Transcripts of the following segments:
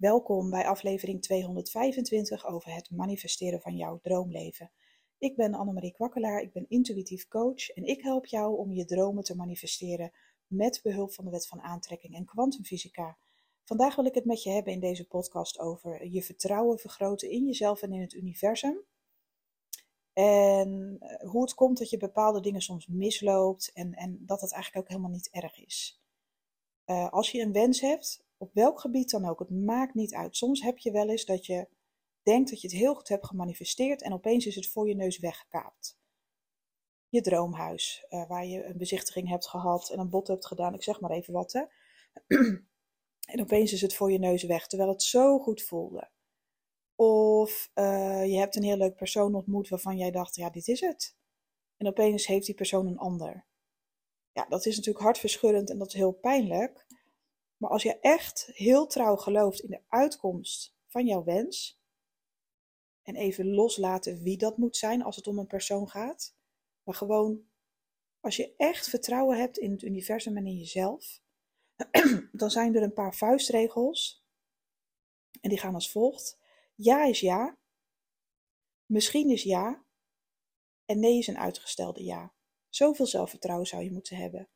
Welkom bij aflevering 225 over het manifesteren van jouw droomleven. Ik ben Annemarie Kwakkelaar, ik ben intuïtief coach en ik help jou om je dromen te manifesteren met behulp van de wet van aantrekking en kwantumfysica. Vandaag wil ik het met je hebben in deze podcast over je vertrouwen vergroten in jezelf en in het universum. En eh, hoe het komt dat je bepaalde dingen soms misloopt en, en dat het eigenlijk ook helemaal niet erg is. Uh, als je een wens hebt, op welk gebied dan ook, het maakt niet uit. Soms heb je wel eens dat je denkt dat je het heel goed hebt gemanifesteerd en opeens is het voor je neus weggekaapt. Je droomhuis, uh, waar je een bezichtiging hebt gehad en een bod hebt gedaan, ik zeg maar even wat hè. en opeens is het voor je neus weg, terwijl het zo goed voelde. Of uh, je hebt een heel leuk persoon ontmoet waarvan jij dacht, ja, dit is het. En opeens heeft die persoon een ander. Ja, dat is natuurlijk hartverscheurend en dat is heel pijnlijk. Maar als je echt heel trouw gelooft in de uitkomst van jouw wens, en even loslaten wie dat moet zijn als het om een persoon gaat, maar gewoon als je echt vertrouwen hebt in het universum en in jezelf, dan zijn er een paar vuistregels. En die gaan als volgt. Ja is ja. Misschien is ja. En nee is een uitgestelde ja. Zoveel zelfvertrouwen zou je moeten hebben.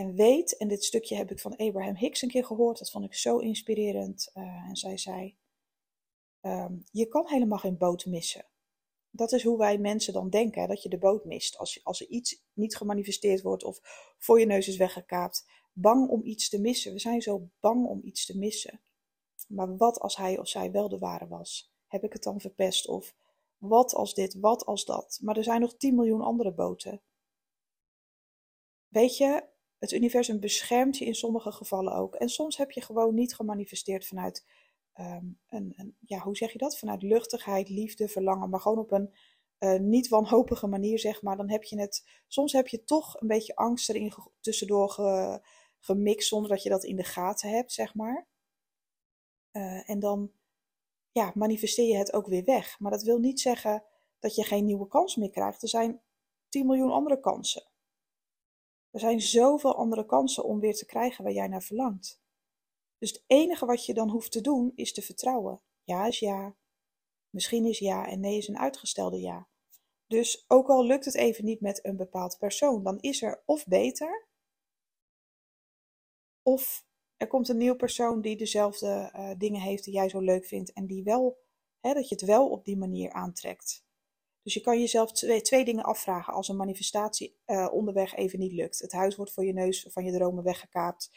En weet, en dit stukje heb ik van Abraham Hicks een keer gehoord, dat vond ik zo inspirerend. Uh, en zij zei: um, Je kan helemaal geen boot missen. Dat is hoe wij mensen dan denken, dat je de boot mist. Als, als er iets niet gemanifesteerd wordt of voor je neus is weggekaapt. Bang om iets te missen. We zijn zo bang om iets te missen. Maar wat als hij of zij wel de ware was? Heb ik het dan verpest? Of wat als dit, wat als dat? Maar er zijn nog 10 miljoen andere boten. Weet je, het universum beschermt je in sommige gevallen ook. En soms heb je gewoon niet gemanifesteerd vanuit um, een, een, ja, hoe zeg je dat? Vanuit luchtigheid, liefde, verlangen, maar gewoon op een uh, niet wanhopige manier, zeg maar. Dan heb je het, soms heb je toch een beetje angst erin tussendoor ge, gemixt zonder dat je dat in de gaten hebt, zeg maar. Uh, en dan ja, manifesteer je het ook weer weg. Maar dat wil niet zeggen dat je geen nieuwe kans meer krijgt. Er zijn 10 miljoen andere kansen. Er zijn zoveel andere kansen om weer te krijgen waar jij naar verlangt. Dus het enige wat je dan hoeft te doen is te vertrouwen. Ja is ja, misschien is ja en nee is een uitgestelde ja. Dus ook al lukt het even niet met een bepaald persoon, dan is er of beter, of er komt een nieuw persoon die dezelfde uh, dingen heeft die jij zo leuk vindt en die wel, hè, dat je het wel op die manier aantrekt. Dus je kan jezelf twee, twee dingen afvragen als een manifestatie uh, onderweg even niet lukt. Het huis wordt voor je neus van je dromen weggekaapt.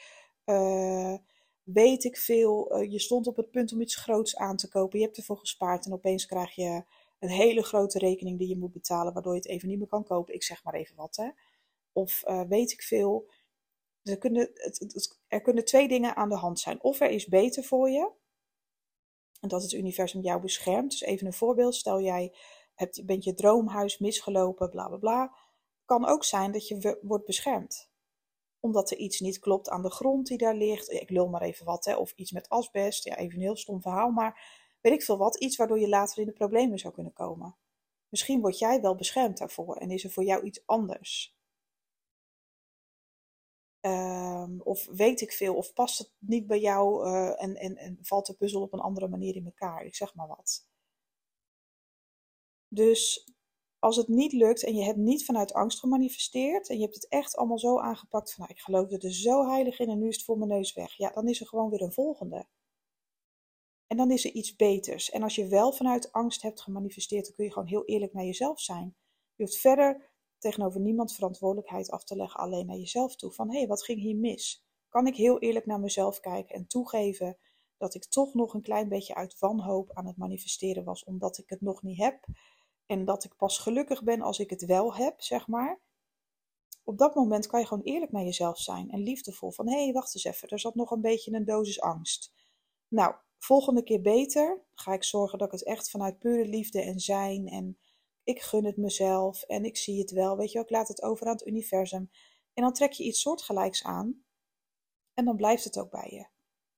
Uh, weet ik veel, uh, je stond op het punt om iets groots aan te kopen. Je hebt ervoor gespaard en opeens krijg je een hele grote rekening die je moet betalen, waardoor je het even niet meer kan kopen. Ik zeg maar even wat, hè. Of weet ik veel. Er kunnen, het, er kunnen twee dingen aan de hand zijn. Of er is beter voor je, en dat het universum jou beschermt. Dus even een voorbeeld. Stel jij hebt, bent je droomhuis misgelopen, bla bla bla. Kan ook zijn dat je wordt beschermd. Omdat er iets niet klopt aan de grond die daar ligt. Ik lul maar even wat, hè. Of iets met asbest. Ja, even een heel stom verhaal. Maar weet ik veel wat. Iets waardoor je later in de problemen zou kunnen komen. Misschien word jij wel beschermd daarvoor en is er voor jou iets anders. Um, of weet ik veel, of past het niet bij jou uh, en, en, en valt de puzzel op een andere manier in elkaar. Ik zeg maar wat. Dus als het niet lukt en je hebt niet vanuit angst gemanifesteerd en je hebt het echt allemaal zo aangepakt van nou, ik geloof er zo heilig in en nu is het voor mijn neus weg. Ja, dan is er gewoon weer een volgende. En dan is er iets beters. En als je wel vanuit angst hebt gemanifesteerd, dan kun je gewoon heel eerlijk naar jezelf zijn. Je hoeft verder tegenover niemand verantwoordelijkheid af te leggen, alleen naar jezelf toe. Van hé, hey, wat ging hier mis? Kan ik heel eerlijk naar mezelf kijken en toegeven dat ik toch nog een klein beetje uit wanhoop aan het manifesteren was, omdat ik het nog niet heb. En dat ik pas gelukkig ben als ik het wel heb, zeg maar. Op dat moment kan je gewoon eerlijk naar jezelf zijn en liefdevol. Van hé, hey, wacht eens even, er zat nog een beetje een dosis angst. Nou, volgende keer beter. Ga ik zorgen dat ik het echt vanuit pure liefde en zijn en ik gun het mezelf en ik zie het wel. Weet je wel, ik laat het over aan het universum. En dan trek je iets soortgelijks aan en dan blijft het ook bij je.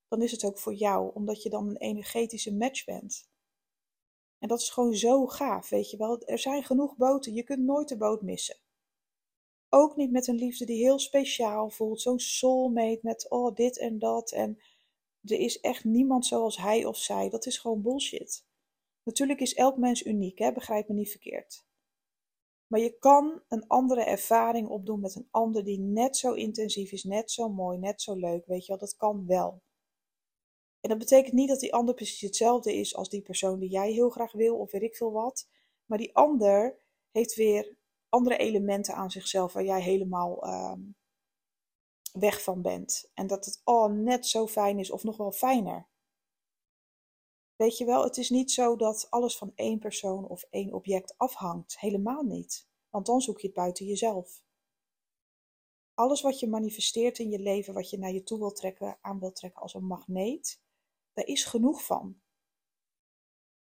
Dan is het ook voor jou, omdat je dan een energetische match bent. En dat is gewoon zo gaaf, weet je wel. Er zijn genoeg boten, je kunt nooit de boot missen. Ook niet met een liefde die heel speciaal voelt, zo'n soulmate met oh dit en dat. En er is echt niemand zoals hij of zij. Dat is gewoon bullshit. Natuurlijk is elk mens uniek, hè? begrijp me niet verkeerd. Maar je kan een andere ervaring opdoen met een ander die net zo intensief is, net zo mooi, net zo leuk. Weet je wel, dat kan wel. En dat betekent niet dat die ander precies hetzelfde is als die persoon die jij heel graag wil, of weet ik veel wat. Maar die ander heeft weer andere elementen aan zichzelf waar jij helemaal ehm, weg van bent. En dat het al net zo fijn is, of nog wel fijner. Weet je wel, het is niet zo dat alles van één persoon of één object afhangt. Helemaal niet. Want dan zoek je het buiten jezelf. Alles wat je manifesteert in je leven, wat je naar je toe wilt trekken, aan wilt trekken als een magneet, daar is genoeg van.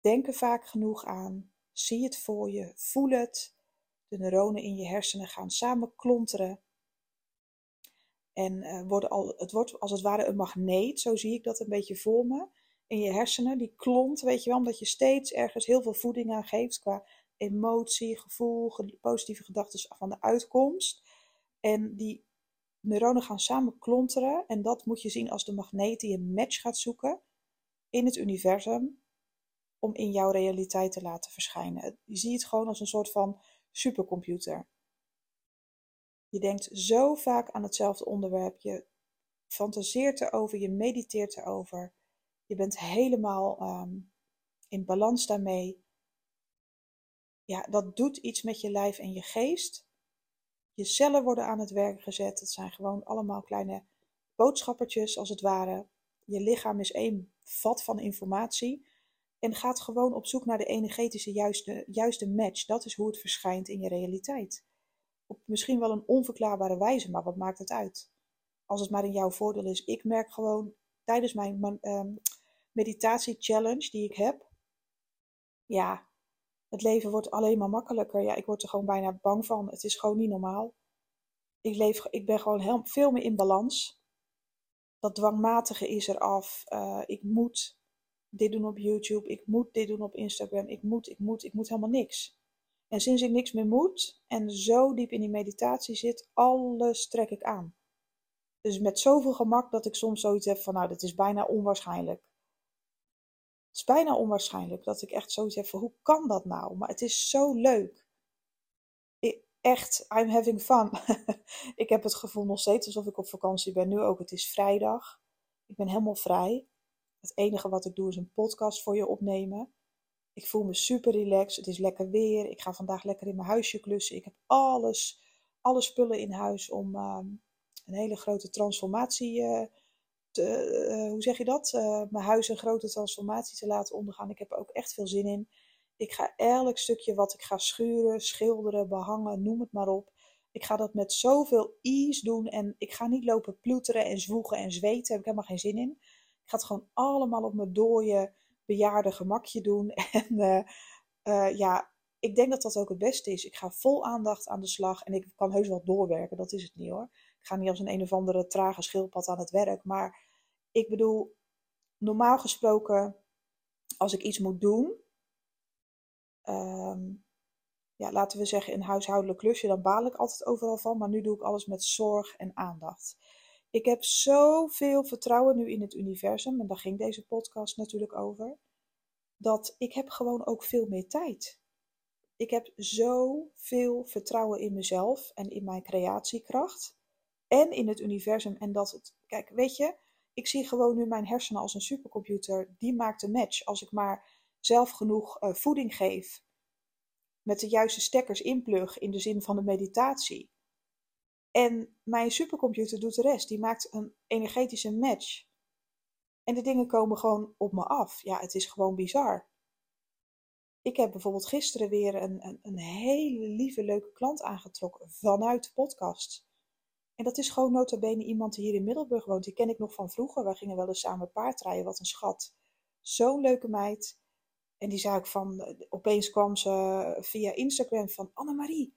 Denk er vaak genoeg aan. Zie het voor je. Voel het. De neuronen in je hersenen gaan samen klonteren. En uh, worden al, het wordt als het ware een magneet. Zo zie ik dat een beetje voor me in je hersenen, die klont, weet je wel, omdat je steeds ergens heel veel voeding aan geeft qua emotie, gevoel, positieve gedachten van de uitkomst. En die neuronen gaan samen klonteren en dat moet je zien als de magneet die een match gaat zoeken in het universum om in jouw realiteit te laten verschijnen. Je ziet het gewoon als een soort van supercomputer. Je denkt zo vaak aan hetzelfde onderwerp, je fantaseert erover, je mediteert erover. Je bent helemaal ehm, in balans daarmee. Ja, dat doet iets met je lijf en je geest. Je cellen worden aan het werk gezet. Het zijn gewoon allemaal kleine boodschappertjes, als het ware. Je lichaam is één vat van informatie. En gaat gewoon op zoek naar de energetische juiste, juiste match. Dat is hoe het verschijnt in je realiteit. Op misschien wel een onverklaarbare wijze, maar wat maakt het uit? Als het maar in jouw voordeel is. Ik merk gewoon tijdens mijn um, meditatie-challenge die ik heb. Ja, het leven wordt alleen maar makkelijker. Ja, ik word er gewoon bijna bang van. Het is gewoon niet normaal. Ik, leef, ik ben gewoon heel, veel meer in balans. Dat dwangmatige is eraf. Uh, ik moet dit doen op YouTube. Ik moet dit doen op Instagram. Ik moet, ik moet, ik moet helemaal niks. En sinds ik niks meer moet en zo diep in die meditatie zit, alles trek ik aan. Dus met zoveel gemak dat ik soms zoiets heb van, nou, dat is bijna onwaarschijnlijk. Het is bijna onwaarschijnlijk dat ik echt zoiets heb van, hoe kan dat nou? Maar het is zo leuk. Echt, I'm having fun. ik heb het gevoel nog steeds alsof ik op vakantie ben. Nu ook, het is vrijdag. Ik ben helemaal vrij. Het enige wat ik doe is een podcast voor je opnemen. Ik voel me super relaxed. Het is lekker weer. Ik ga vandaag lekker in mijn huisje klussen. Ik heb alles, alle spullen in huis om ehm, een hele grote transformatie uh, te, uh, hoe zeg je dat? Uh, mijn huis een grote transformatie te laten ondergaan. Ik heb er ook echt veel zin in. Ik ga elk stukje wat ik ga schuren, schilderen, behangen, noem het maar op. Ik ga dat met zoveel ease doen en ik ga niet lopen ploeteren en zwoegen en zweten. Daar heb ik helemaal geen zin in. Ik ga het gewoon allemaal op mijn dooie, bejaarde gemakje doen. En ja, ik denk dat dat ook het beste is. Ik ga vol aandacht aan de slag en ik kan heus wel doorwerken, dat is het niet hoor. Ik ga niet als een een of andere trage schildpad aan het werk, maar ik bedoel, normaal gesproken, als ik iets moet doen, ehm, ja, laten we zeggen een huishoudelijk klusje, dan baal ik altijd overal van, maar nu doe ik alles met zorg en aandacht. Ik heb zoveel vertrouwen nu in het universum, en daar ging deze podcast natuurlijk over, dat ik heb gewoon ook veel meer tijd. Ik heb zoveel vertrouwen in mezelf en in mijn creatiekracht en in het universum. En dat het, kijk, weet je, ik zie gewoon nu mijn hersenen als een supercomputer. Die maakt een match. Als ik maar zelf genoeg uh, voeding geef, met de juiste stekkers inplug in de zin van de meditatie. En mijn supercomputer doet de rest. Die maakt een energetische match. En de dingen komen gewoon op me af. Ja, het is gewoon bizar. Ik heb bijvoorbeeld gisteren weer een, een, een hele lieve, leuke klant aangetrokken vanuit de podcast. En dat is gewoon nota bene iemand die hier in Middelburg woont. Die ken ik nog van vroeger. Wij gingen wel eens samen paardrijden. Wat een schat. Zo'n leuke meid. En die zei ik van, opeens kwam ze via Instagram van Annemarie.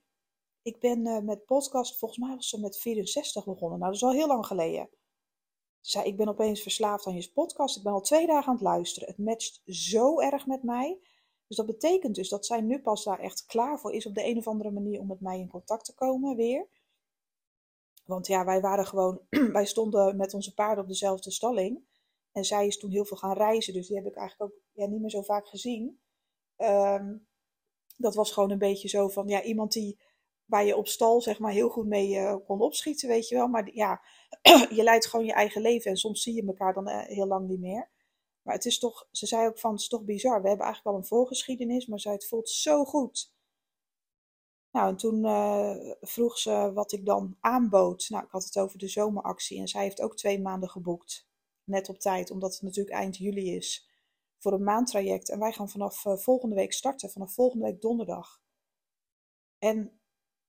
Ik ben uh, met podcast, volgens mij was ze met 64 begonnen. Nou, dat is al heel lang geleden. Ze zei, ik ben opeens verslaafd aan je podcast. Ik ben al twee dagen aan het luisteren. Het matcht zo erg met mij. Dus dat betekent dus dat zij nu pas daar echt klaar voor is op de een of andere manier om met mij in contact te komen weer. Want ja, wij waren gewoon, wij stonden met onze paarden op dezelfde stalling. En zij is toen heel veel gaan reizen, dus die heb ik eigenlijk ook ja, niet meer zo vaak gezien. Ehm, dat was gewoon een beetje zo van ja, iemand die waar je op stal zeg maar heel goed mee uh, kon opschieten, weet je wel. Maar ja, je leidt gewoon je eigen leven en soms zie je elkaar dan uh, heel lang niet meer. Maar het is toch, ze zei ook van, het is toch bizar. We hebben eigenlijk al een voorgeschiedenis, maar zij het voelt zo goed. Nou, en toen uh, vroeg ze wat ik dan aanbood. Nou, ik had het over de zomeractie en zij heeft ook twee maanden geboekt. Net op tijd, omdat het natuurlijk eind juli is. Voor een maandtraject. En wij gaan vanaf volgende week starten, vanaf volgende week donderdag. En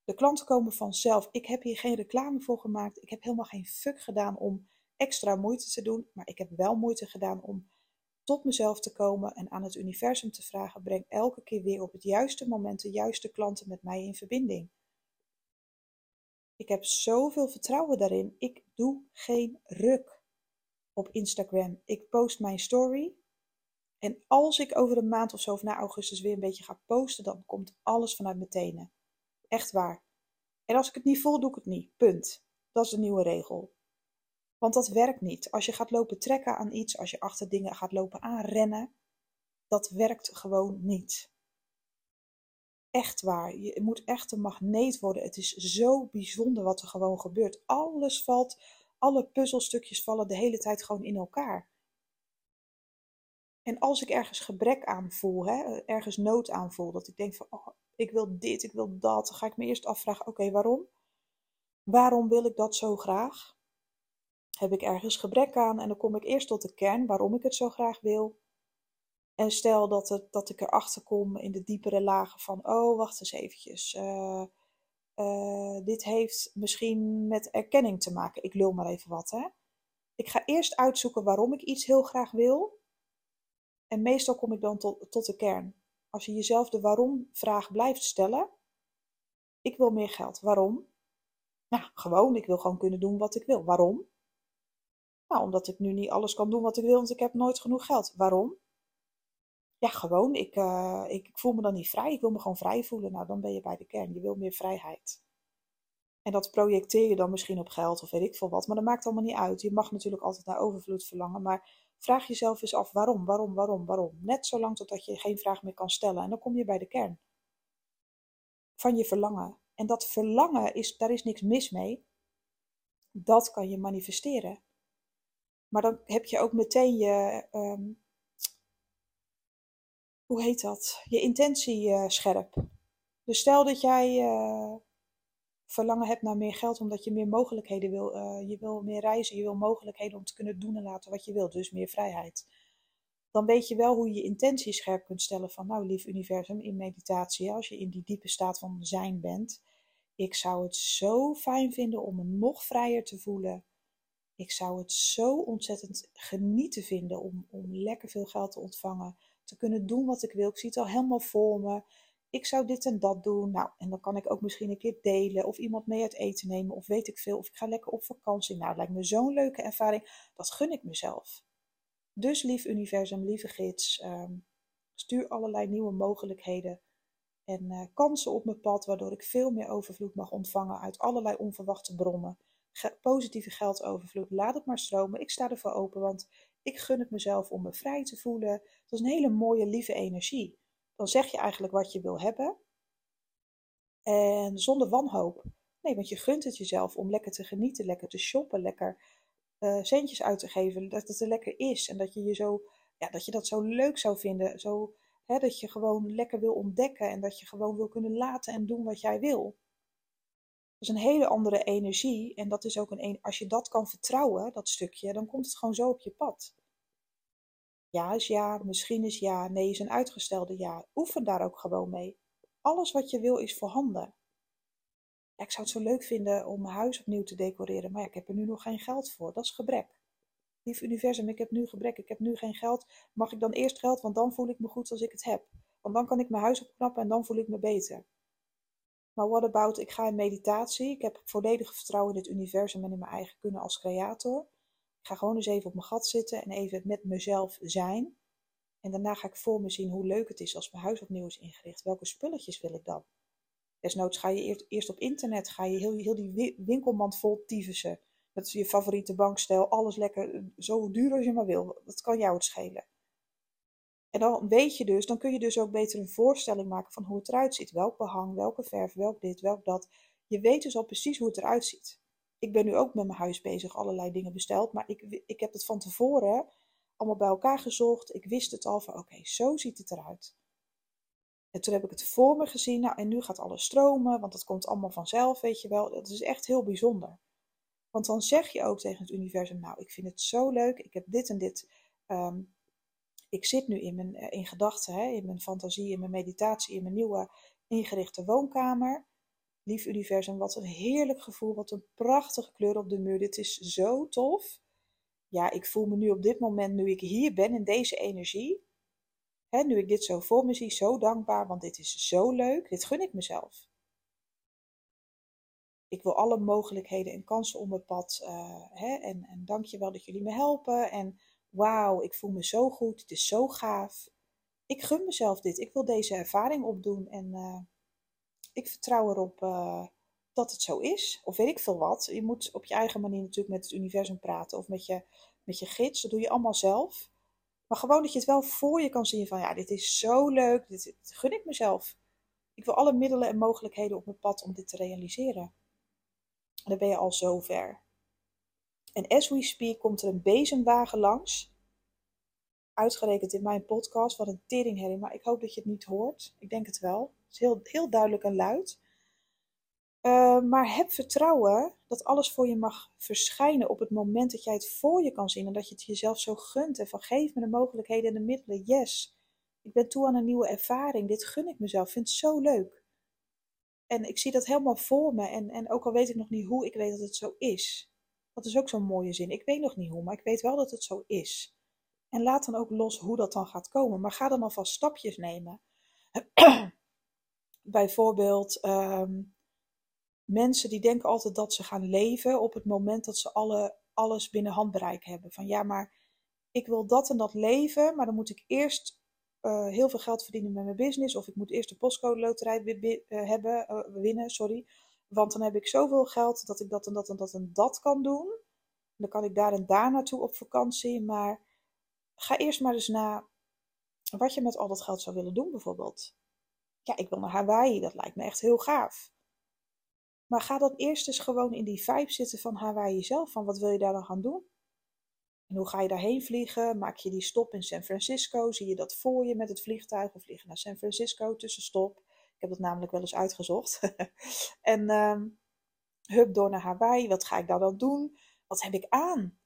de klanten komen vanzelf. Ik heb hier geen reclame voor gemaakt. Ik heb helemaal geen fuck gedaan om extra moeite te doen. Maar ik heb wel moeite gedaan om tot mezelf te komen en aan het universum te vragen: breng elke keer weer op het juiste moment de juiste klanten met mij in verbinding. Ik heb zoveel vertrouwen daarin. Ik doe geen ruk op Instagram. Ik post mijn story. En als ik over een maand of zo of na augustus weer een beetje ga posten, dan komt alles vanuit mijn tenen. Echt waar. En als ik het niet voel, doe ik het niet. Punt. Dat is de nieuwe regel. Want dat werkt niet. Als je gaat lopen trekken aan iets, als je achter dingen gaat lopen aanrennen, dat werkt gewoon niet. Echt waar. Je moet echt een magneet worden. Het is zo bijzonder wat er gewoon gebeurt. Alles valt, alle puzzelstukjes vallen de hele tijd gewoon in elkaar. En als ik ergens gebrek aan voel, hè, ergens nood aan voel, dat ik denk van, oh, ik wil dit, ik wil dat. Dan ga ik me eerst afvragen, oké, waarom? Waarom wil ik dat zo graag? Heb ik ergens gebrek aan? En dan kom ik eerst tot de kern, waarom ik het zo graag wil. En stel dat, het, dat ik erachter kom in de diepere lagen van, oh, wacht eens eventjes. Uh, uh, dit heeft misschien met erkenning te maken. Ik lul maar even wat, hè. Ik ga eerst uitzoeken waarom ik iets heel graag wil. En meestal kom ik dan tot, tot de kern. Als je jezelf de waarom-vraag blijft stellen. Ik wil meer geld. Waarom? Nou, gewoon, ik wil gewoon kunnen doen wat ik wil. Waarom? Nou, omdat ik nu niet alles kan doen wat ik wil, want ik heb nooit genoeg geld. Waarom? Ja, gewoon, ik, uh, ik, ik, voel me dan niet vrij. Ik wil me gewoon vrij voelen. Nou, dan ben je bij de kern. Je wil meer vrijheid. En dat projecteer je dan misschien op geld of weet ik veel wat. Maar dat maakt allemaal niet uit. Je mag natuurlijk altijd naar overvloed verlangen. Maar Vraag jezelf eens af waarom, waarom, waarom, waarom. Net zolang totdat je geen vraag meer kan stellen. En dan kom je bij de kern van je verlangen. En dat verlangen, is, daar is niks mis mee. Dat kan je manifesteren. Maar dan heb je ook meteen je, um, hoe heet dat? Je intentie uh, scherp. Dus stel dat jij uh, verlangen hebt naar meer geld omdat je meer mogelijkheden wil. Uh, je wil meer reizen, je wil mogelijkheden om te kunnen doen en laten wat je wil, dus meer vrijheid. Dan weet je wel hoe je je intentie scherp kunt stellen van, nou lief universum, in meditatie, als je in die diepe staat van zijn bent. Ik zou het zo fijn vinden om me nog vrijer te voelen. Ik zou het zo ontzettend genieten vinden om, om lekker veel geld te ontvangen, te kunnen doen wat ik wil. Ik zie het al helemaal voor me ik zou dit en dat doen. Nou, en dan kan ik ook misschien een keer delen of iemand mee uit eten nemen of weet ik veel. Of ik ga lekker op vakantie. Nou, het lijkt me zo'n leuke ervaring. Dat gun ik mezelf. Dus lief universum, lieve gids, ehm, stuur allerlei nieuwe mogelijkheden en uh, kansen op mijn pad, waardoor ik veel meer overvloed mag ontvangen uit allerlei onverwachte bronnen. Positieve geldovervloed, laat het maar stromen. Ik sta ervoor open, want ik gun het mezelf om me vrij te voelen. Dat is een hele mooie, lieve energie dan zeg je eigenlijk wat je wil hebben. En zonder wanhoop. Nee, want je gunt het jezelf om lekker te genieten, lekker te shoppen, lekker uh, centjes uit te geven, dat het er lekker is. En dat je, je, zo, ja, dat, je dat zo leuk zou vinden. Zo, hè, dat je gewoon lekker wil ontdekken en dat je gewoon wil kunnen laten en doen wat jij wil. Dat is een hele andere energie. En dat is ook een, als je dat kan vertrouwen, dat stukje, dan komt het gewoon zo op je pad. Ja is ja, misschien is ja, nee is een uitgestelde ja. Oefen daar ook gewoon mee. Alles wat je wil is voorhanden. Ja, ik zou het zo leuk vinden om mijn huis opnieuw te decoreren, maar ja, ik heb er nu nog geen geld voor. Dat is gebrek. Lief universum, ik heb nu gebrek, ik heb nu geen geld. Mag ik dan eerst geld, want dan voel ik me goed als ik het heb. Want dan kan ik mijn huis opknappen en dan voel ik me beter. Maar what about, ik ga in meditatie. Ik heb volledig vertrouwen in het universum en in mijn eigen kunnen als creator. Ga gewoon eens even op mijn gat zitten en even met mezelf zijn. En daarna ga ik voor me zien hoe leuk het is als mijn huis opnieuw is ingericht. Welke spulletjes wil ik dan? Desnoods ga je eerst, eerst op internet, ga je heel, heel die winkelmand vol tyfussen. met je favoriete bankstijl, alles lekker, zo duur als je maar wil. Dat kan jou het schelen. En dan weet je dus, dan kun je dus ook beter een voorstelling maken van hoe het eruit ziet. Welk behang, welke verf, welk dit, welk dat. Je weet dus al precies hoe het eruit ziet. Ik ben nu ook met mijn huis bezig, allerlei dingen besteld. Maar ik, ik heb het van tevoren allemaal bij elkaar gezocht. Ik wist het al van, oké, zo ziet het eruit. En toen heb ik het voor me gezien. Nou, en nu gaat alles stromen, want dat komt allemaal vanzelf, weet je wel. Dat is echt heel bijzonder. Want dan zeg je ook tegen het universum, nou, ik vind het zo leuk. Ik heb dit en dit ehm, ik zit nu in mijn eh, in gedachten, in mijn fantasie, in mijn meditatie, in mijn nieuwe ingerichte woonkamer. Lief universum, wat een heerlijk gevoel, wat een prachtige kleur op de muur. Dit is zo tof. Ja, ik voel me nu op dit moment, nu ik hier ben in deze energie, hè, nu ik dit zo voor me zie, zo dankbaar, want dit is zo leuk. Dit gun ik mezelf. Ik wil alle mogelijkheden en kansen op mijn pad. Uh, hè, en, en dank je wel dat jullie me helpen. En wauw, ik voel me zo goed, het is zo gaaf. Ik gun mezelf dit, ik wil deze ervaring opdoen en uh, ik vertrouw erop uh, dat het zo is. Of weet ik veel wat. Je moet op je eigen manier natuurlijk met het universum praten of met je, met je gids, dat doe je allemaal zelf. Maar gewoon dat je het wel voor je kan zien van ja, dit is zo leuk, dit, gun ik mezelf. Ik wil alle middelen en mogelijkheden op mijn pad om dit te realiseren. En dan ben je al zo ver. En as we speak komt er een bezemwagen langs. Uitgerekend in mijn podcast. Wat een teringherrie. Maar ik hoop dat je het niet hoort. Ik denk het wel. Is heel, heel duidelijk en luid. Uh, maar heb vertrouwen dat alles voor je mag verschijnen op het moment dat jij het voor je kan zien. En dat je het jezelf zo gunt. En van geef me de mogelijkheden en de middelen. Yes. Ik ben toe aan een nieuwe ervaring. Dit gun ik mezelf. Ik vind het zo leuk. En ik zie dat helemaal voor me. En, en ook al weet ik nog niet hoe, ik weet dat het zo is. Dat is ook zo'n mooie zin. Ik weet nog niet hoe, maar ik weet wel dat het zo is. En laat dan ook los hoe dat dan gaat komen. Maar ga dan alvast stapjes nemen. Bijvoorbeeld, ehm, mensen die denken altijd dat ze gaan leven op het moment dat ze alle, alles binnen handbereik hebben. Van ja, maar ik wil dat en dat leven, maar dan moet ik eerst uh, heel veel geld verdienen met mijn business. Of ik moet eerst de postcode loterij uh, hebben, uh, winnen, sorry. Want dan heb ik zoveel geld dat ik dat en dat en dat en dat kan doen. Dan kan ik daar en daar naartoe op vakantie. Maar ga eerst maar eens na wat je met al dat geld zou willen doen, bijvoorbeeld. Ja, ik wil naar Hawaii, dat lijkt me echt heel gaaf. Maar ga dan eerst eens gewoon in die vibe zitten van Hawaii zelf. Van wat wil je daar dan gaan doen? En hoe ga je daarheen vliegen? Maak je die stop in San Francisco? Zie je dat voor je met het vliegtuig? We vliegen naar San Francisco, tussenstop. Ik heb dat namelijk wel eens uitgezocht. en um, hup door naar Hawaii. Wat ga ik daar dan doen? Wat heb ik aan?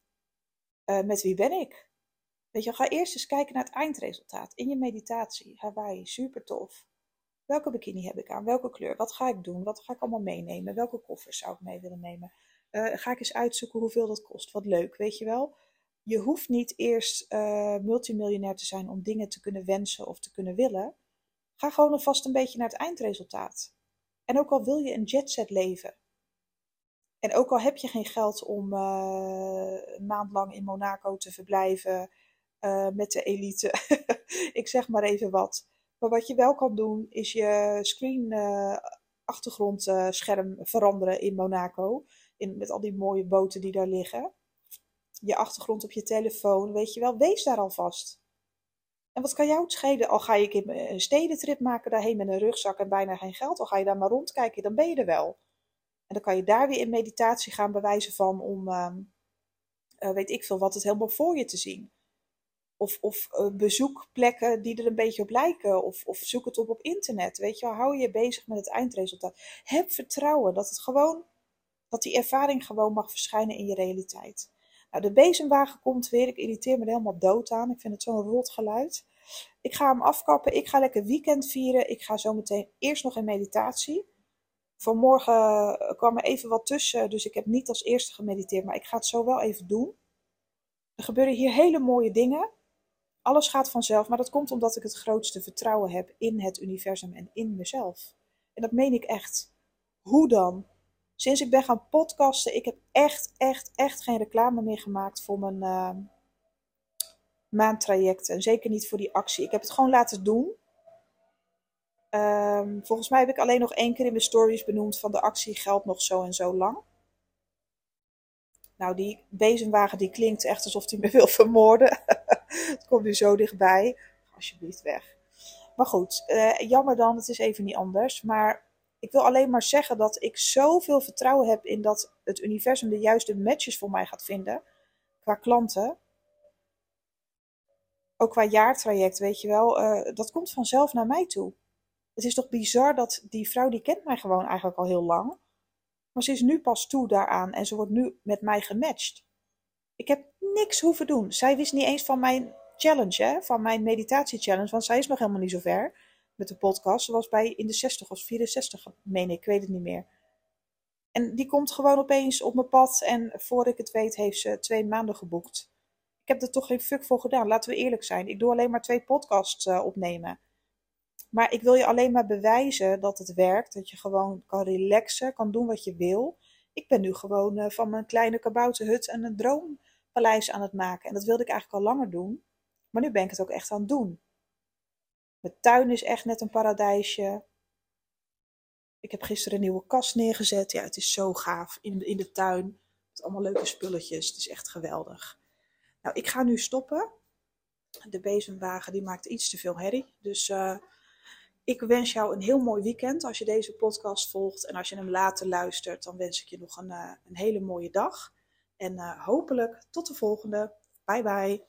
Uh, met wie ben ik? Weet je, ga eerst eens kijken naar het eindresultaat in je meditatie. Hawaii, super tof. Welke bikini heb ik aan? Welke kleur? Wat ga ik doen? Wat ga ik allemaal meenemen? Welke koffers zou ik mee willen nemen? Uh, ga ik eens uitzoeken hoeveel dat kost? Wat leuk, weet je wel? Je hoeft niet eerst uh, multimiljonair te zijn om dingen te kunnen wensen of te kunnen willen. Ga gewoon alvast een beetje naar het eindresultaat. En ook al wil je een jetset leven. En ook al heb je geen geld om uh, een maand lang in Monaco te verblijven met de elite. ik zeg maar even wat. Maar wat je wel kan doen, is je screen uh, achtergrondscherm veranderen in Monaco. In, met al die mooie boten die daar liggen. Je achtergrond op je telefoon, weet je wel. Wees daar alvast. En wat kan jou het schelen? Al ga je een stedentrip maken daarheen met een rugzak en bijna geen geld. Al ga je daar maar rondkijken, dan ben je er wel. En dan kan je daar weer in meditatie gaan bewijzen van om, uh, weet ik veel, wat het helemaal voor je te zien. Of, of uh, bezoek plekken die er een beetje op lijken. Of, of zoek het op op internet. Weet je, hou je bezig met het eindresultaat. Heb vertrouwen dat het gewoon, dat die ervaring gewoon mag verschijnen in je realiteit. Nou, de bezemwagen komt weer. Ik irriteer me er helemaal dood aan. Ik vind het zo'n rot geluid. Ik ga hem afkappen. Ik ga lekker weekend vieren. Ik ga zo meteen eerst nog in meditatie. Vanmorgen eh, kwam er even wat tussen, dus ik heb niet als eerste gemediteerd, maar ik ga het zo wel even doen. Er gebeuren hier hele mooie dingen. Alles gaat vanzelf, maar dat komt omdat ik het grootste vertrouwen heb in het universum en in mezelf. En dat meen ik echt. Hoe dan? Sinds ik ben gaan podcasten, ik heb echt, echt, echt geen reclame meer gemaakt voor mijn uh. En zeker niet voor die actie. Ik heb het gewoon laten doen. Um, volgens mij heb ik alleen nog één keer in mijn stories benoemd van de actie geldt nog zo en zo lang. Nou, die bezemwagen die klinkt echt alsof hij me wil vermoorden. het komt nu zo dichtbij. Alsjeblieft weg. Maar goed, uh, jammer dan, het is even niet anders. Maar ik wil alleen maar zeggen dat ik zoveel vertrouwen heb in dat het universum de juiste matches voor mij gaat vinden. Qua klanten. Ook qua jaartraject, weet je wel. Uh, dat komt vanzelf naar mij toe. Het is toch bizar dat die vrouw, die kent mij gewoon eigenlijk al heel lang. Maar ze is nu pas toe daaraan en ze wordt nu met mij gematcht. Ik heb niks hoeven doen. Zij wist niet eens van mijn challenge, hè? van mijn meditatie-challenge, want zij is nog helemaal niet zo ver met de podcast. Ze was bij in de 60 of 64, meen ik, ik weet het niet meer. En die komt gewoon opeens op mijn pad en voor ik het weet heeft ze twee maanden geboekt. Ik heb er toch geen fuck voor gedaan, laten we eerlijk zijn. Ik doe alleen maar twee podcasts uh, opnemen. Maar ik wil je alleen maar bewijzen dat het werkt. Dat je gewoon kan relaxen, kan doen wat je wil. Ik ben nu gewoon uh, van mijn kleine kabouterhut en een droompaleis aan het maken. En dat wilde ik eigenlijk al langer doen. Maar nu ben ik het ook echt aan het doen. Mijn tuin is echt net een paradijsje. Ik heb gisteren een nieuwe kast neergezet. Ja, het is zo gaaf in in de tuin. Met allemaal leuke spulletjes. Het is echt geweldig. Nou, ik ga nu stoppen. De bezemwagen die maakt iets te veel herrie. Dus uh, ik wens jou een heel mooi weekend als je deze podcast volgt. En als je hem later luistert, dan wens ik je nog een, uh, een hele mooie dag. En uh, hopelijk tot de volgende. Bye bye.